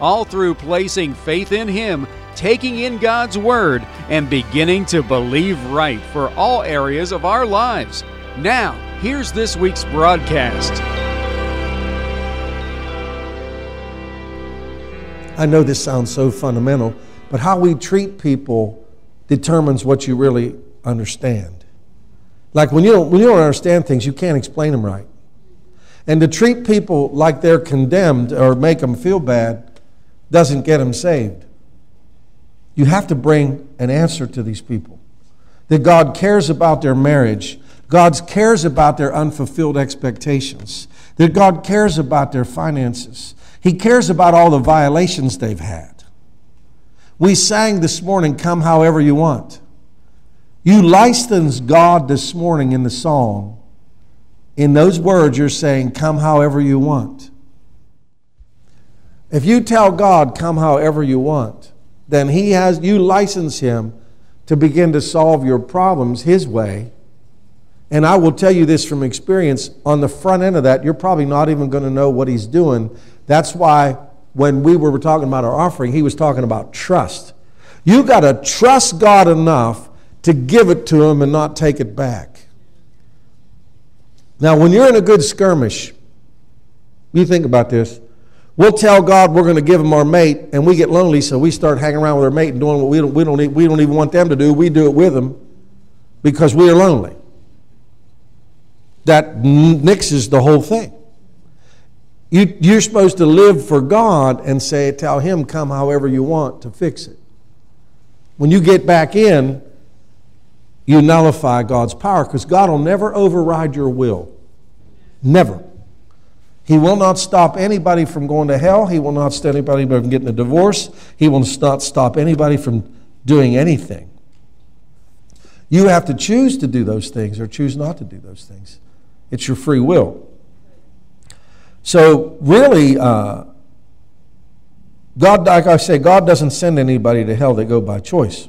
all through placing faith in Him, taking in God's Word, and beginning to believe right for all areas of our lives. Now, here's this week's broadcast. I know this sounds so fundamental, but how we treat people determines what you really understand. Like when you don't, when you don't understand things, you can't explain them right. And to treat people like they're condemned or make them feel bad doesn't get them saved. You have to bring an answer to these people that God cares about their marriage, God cares about their unfulfilled expectations, that God cares about their finances, He cares about all the violations they've had. We sang this morning, Come However You Want. You license God this morning in the song. In those words, you're saying, Come however you want. If you tell God, come however you want, then He has you license Him to begin to solve your problems His way. And I will tell you this from experience on the front end of that, you're probably not even going to know what He's doing. That's why when we were talking about our offering, He was talking about trust. You got to trust God enough to give it to Him and not take it back. Now, when you're in a good skirmish, you think about this. We'll tell God we're going to give him our mate, and we get lonely, so we start hanging around with our mate and doing what we don't, we don't, we don't even want them to do. We do it with them because we are lonely. That nixes the whole thing. You, you're supposed to live for God and say, tell Him, come however you want to fix it. When you get back in, you nullify God's power because God will never override your will. Never. He will not stop anybody from going to hell. He will not stop anybody from getting a divorce. He will not stop anybody from doing anything. You have to choose to do those things or choose not to do those things. It's your free will. So, really, uh, God, like I say, God doesn't send anybody to hell, that go by choice.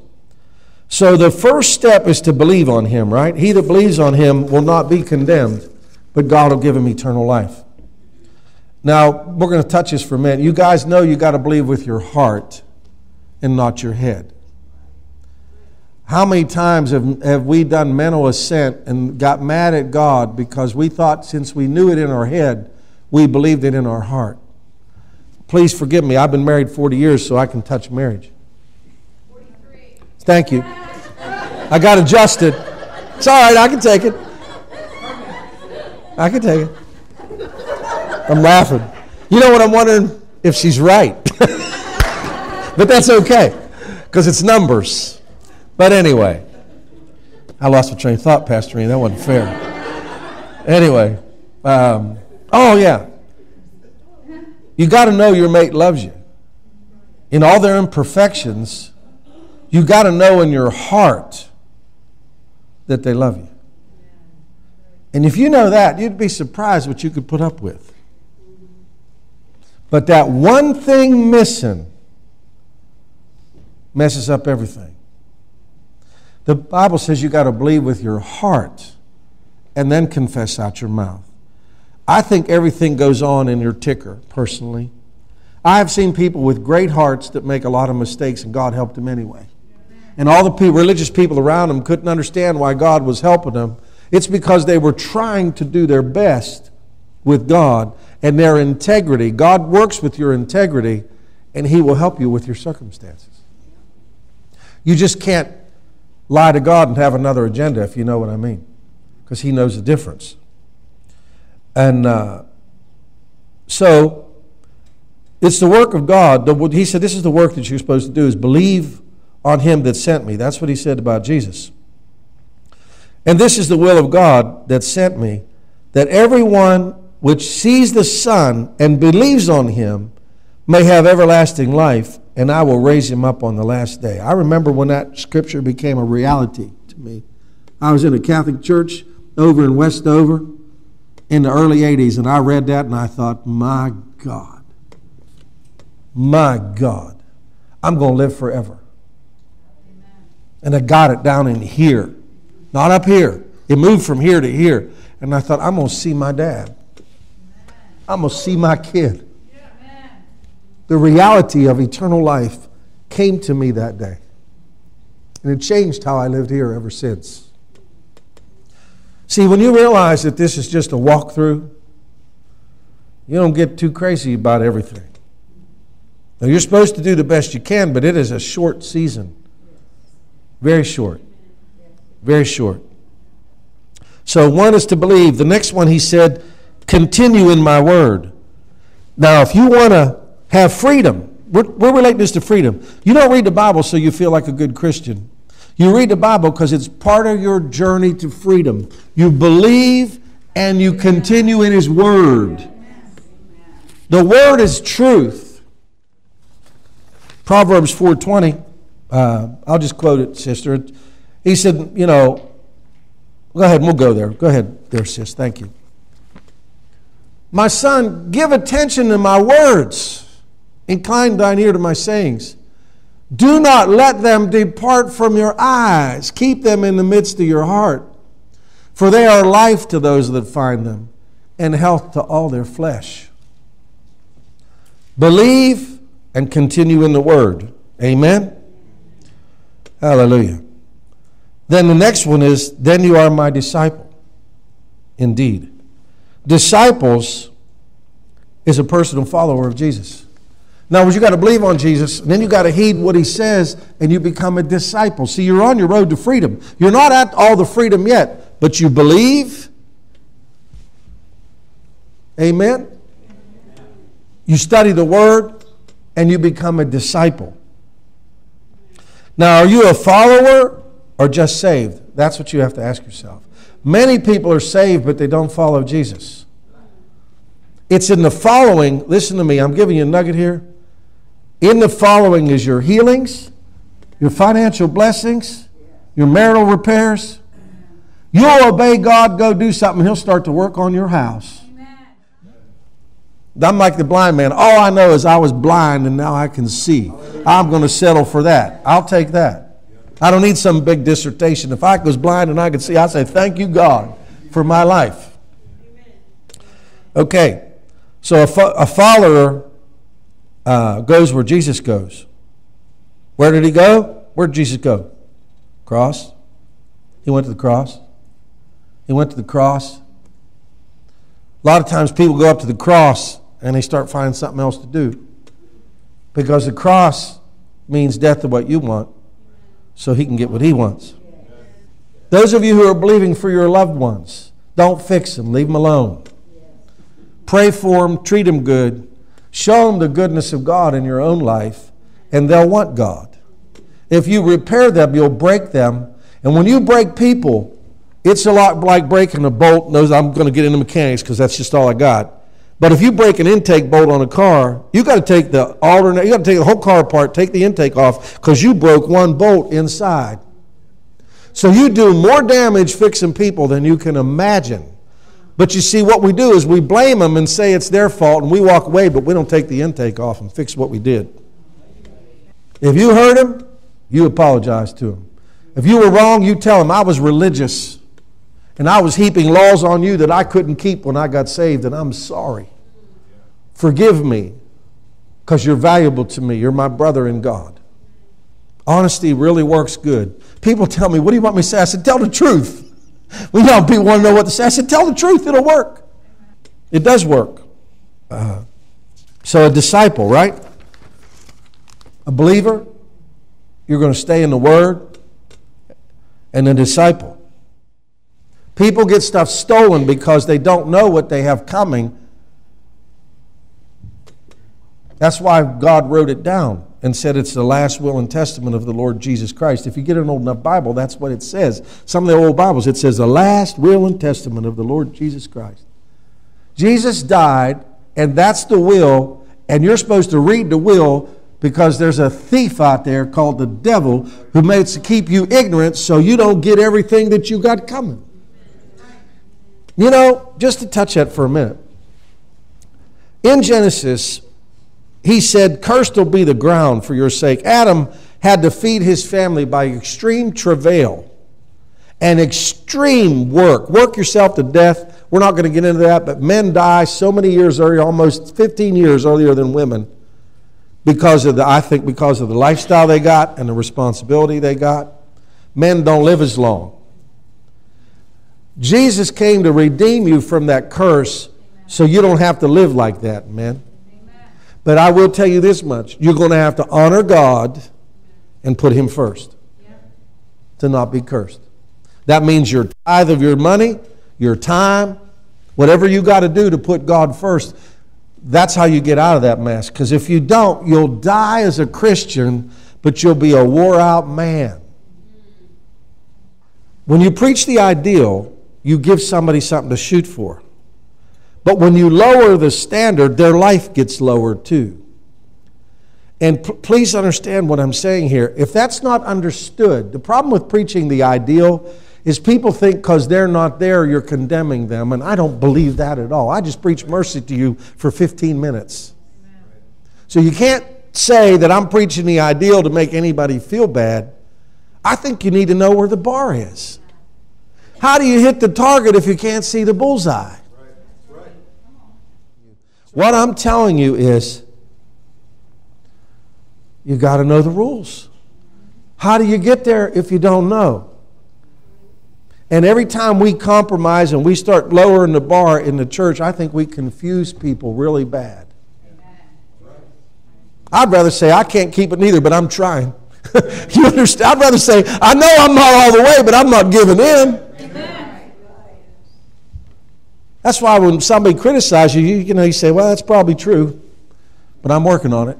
So, the first step is to believe on Him, right? He that believes on Him will not be condemned, but God will give him eternal life. Now, we're going to touch this for a minute. You guys know you got to believe with your heart and not your head. How many times have, have we done mental assent and got mad at God because we thought since we knew it in our head, we believed it in our heart? Please forgive me. I've been married 40 years, so I can touch marriage. 43. Thank you. I got adjusted. It's all right. I can take it. I can take it. I'm laughing. You know what I'm wondering? If she's right. but that's okay, because it's numbers. But anyway, I lost my train of thought, Pastor Ian. That wasn't fair. Anyway, um, oh, yeah. You got to know your mate loves you. In all their imperfections, you got to know in your heart that they love you. And if you know that, you'd be surprised what you could put up with. But that one thing missing messes up everything. The Bible says you got to believe with your heart and then confess out your mouth. I think everything goes on in your ticker, personally. I have seen people with great hearts that make a lot of mistakes, and God helped them anyway. And all the people, religious people around them couldn't understand why God was helping them. It's because they were trying to do their best with God and their integrity. God works with your integrity, and He will help you with your circumstances. You just can't lie to God and have another agenda, if you know what I mean, because He knows the difference. And uh, so, it's the work of God. He said, This is the work that you're supposed to do, is believe on Him that sent me. That's what He said about Jesus. And this is the will of God that sent me, that everyone which sees the Son and believes on him may have everlasting life, and I will raise him up on the last day. I remember when that scripture became a reality to me. I was in a Catholic church over in Westover in the early 80s, and I read that and I thought, my God, my God, I'm going to live forever. And I got it down in here, not up here. It moved from here to here. And I thought, I'm going to see my dad. I'm going to see my kid. The reality of eternal life came to me that day. And it changed how I lived here ever since. See, when you realize that this is just a walkthrough, you don't get too crazy about everything. Now, you're supposed to do the best you can, but it is a short season. Very short. Very short. So, one is to believe. The next one, he said, continue in my word. Now, if you want to have freedom, we're, we're relating this to freedom. You don't read the Bible so you feel like a good Christian. You read the Bible because it's part of your journey to freedom. You believe and you continue in His Word. The Word is truth. Proverbs 4.20, uh, I'll just quote it, sister. He said, you know, go ahead, we'll go there. Go ahead there, sis. Thank you. My son, give attention to my words. Incline thine ear to my sayings. Do not let them depart from your eyes. Keep them in the midst of your heart. For they are life to those that find them, and health to all their flesh. Believe and continue in the word. Amen? Hallelujah. Then the next one is, then you are my disciple. Indeed. Disciples is a personal follower of Jesus. Now, you got to believe on Jesus, and then you got to heed what he says, and you become a disciple. See, you're on your road to freedom. You're not at all the freedom yet, but you believe. Amen. You study the word, and you become a disciple. Now, are you a follower or just saved? That's what you have to ask yourself. Many people are saved, but they don't follow Jesus. It's in the following, listen to me, I'm giving you a nugget here. In the following is your healings, your financial blessings, your marital repairs. You'll obey God, go do something, He'll start to work on your house. I'm like the blind man. All I know is I was blind and now I can see. I'm going to settle for that. I'll take that. I don't need some big dissertation. If I was blind and I could see, I say, Thank you, God, for my life. Okay, so a, fo- a follower uh, goes where Jesus goes. Where did he go? Where did Jesus go? Cross. He went to the cross. He went to the cross. A lot of times people go up to the cross and they start finding something else to do. Because the cross means death to what you want so he can get what he wants. Those of you who are believing for your loved ones, don't fix them, leave them alone. Pray for them, treat them good, Show them the goodness of God in your own life, and they'll want God. If you repair them, you'll break them. And when you break people, it's a lot like breaking a bolt. Knows I'm going to get into mechanics because that's just all I got. But if you break an intake bolt on a car, you got to take the alternate. You got to take the whole car apart, take the intake off because you broke one bolt inside. So you do more damage fixing people than you can imagine. But you see, what we do is we blame them and say it's their fault, and we walk away, but we don't take the intake off and fix what we did. If you hurt him, you apologize to him. If you were wrong, you tell him, I was religious, and I was heaping laws on you that I couldn't keep when I got saved, and I'm sorry. Forgive me, because you're valuable to me. You're my brother in God. Honesty really works good. People tell me, What do you want me to say? I said, Tell the truth. We know people want to know what to say. I said, tell the truth, it'll work. It does work. Uh, so, a disciple, right? A believer, you're going to stay in the Word, and a disciple. People get stuff stolen because they don't know what they have coming. That's why God wrote it down and said it's the last will and testament of the Lord Jesus Christ. If you get an old enough Bible, that's what it says. Some of the old Bibles, it says the last will and testament of the Lord Jesus Christ. Jesus died, and that's the will, and you're supposed to read the will because there's a thief out there called the devil who makes to keep you ignorant so you don't get everything that you got coming. You know, just to touch that for a minute. In Genesis, he said, Cursed will be the ground for your sake. Adam had to feed his family by extreme travail and extreme work. Work yourself to death. We're not going to get into that, but men die so many years earlier, almost 15 years earlier than women, because of the, I think, because of the lifestyle they got and the responsibility they got. Men don't live as long. Jesus came to redeem you from that curse so you don't have to live like that, man. But I will tell you this much you're going to have to honor God and put Him first to not be cursed. That means your tithe of your money, your time, whatever you got to do to put God first. That's how you get out of that mess. Because if you don't, you'll die as a Christian, but you'll be a wore out man. When you preach the ideal, you give somebody something to shoot for. But when you lower the standard, their life gets lowered too. And p- please understand what I'm saying here. If that's not understood, the problem with preaching the ideal is people think because they're not there, you're condemning them. And I don't believe that at all. I just preach mercy to you for 15 minutes. So you can't say that I'm preaching the ideal to make anybody feel bad. I think you need to know where the bar is. How do you hit the target if you can't see the bullseye? What I'm telling you is you got to know the rules. How do you get there if you don't know? And every time we compromise and we start lowering the bar in the church, I think we confuse people really bad. I'd rather say, I can't keep it neither, but I'm trying. you understand? I'd rather say, I know I'm not all the way, but I'm not giving in. That's why when somebody criticizes you, you, you know, you say, well, that's probably true, but I'm working on it.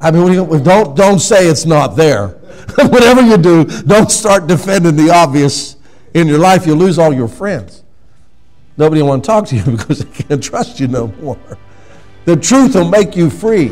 I mean, don't, don't say it's not there. Whatever you do, don't start defending the obvious in your life. You'll lose all your friends. Nobody will want to talk to you because they can't trust you no more. The truth will make you free.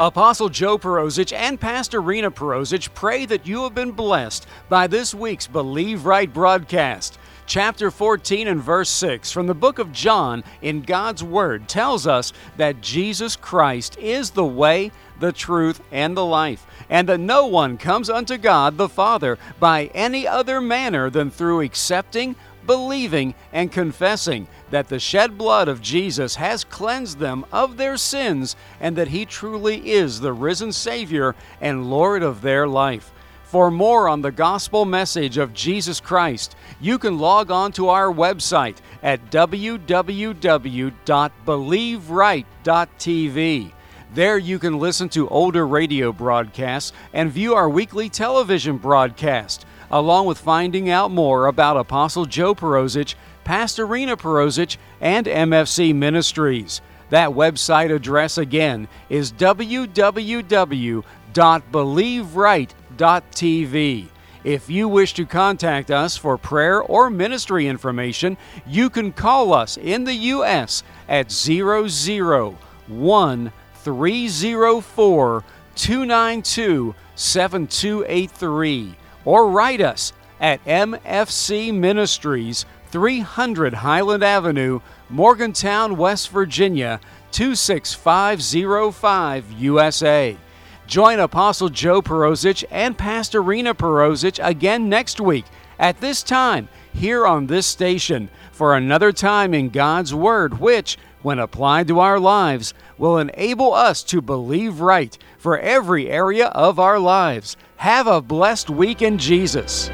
Apostle Joe Perozich and Pastor Rena Perozich pray that you have been blessed by this week's Believe Right broadcast. Chapter 14 and verse 6 from the book of John in God's Word tells us that Jesus Christ is the way, the truth, and the life, and that no one comes unto God the Father by any other manner than through accepting, believing, and confessing that the shed blood of Jesus has cleansed them of their sins and that He truly is the risen Savior and Lord of their life. For more on the gospel message of Jesus Christ, you can log on to our website at www.believeright.tv. There you can listen to older radio broadcasts and view our weekly television broadcast, along with finding out more about Apostle Joe Perozich, Pastor Rena Perozich, and MFC Ministries. That website address again is www.believeright.tv TV. If you wish to contact us for prayer or ministry information, you can call us in the U.S. at 001 304 292 7283 or write us at MFC Ministries, 300 Highland Avenue, Morgantown, West Virginia 26505 USA. Join Apostle Joe Perozich and Pastor Rena Perozich again next week at this time here on this station for another time in God's Word, which, when applied to our lives, will enable us to believe right for every area of our lives. Have a blessed week in Jesus.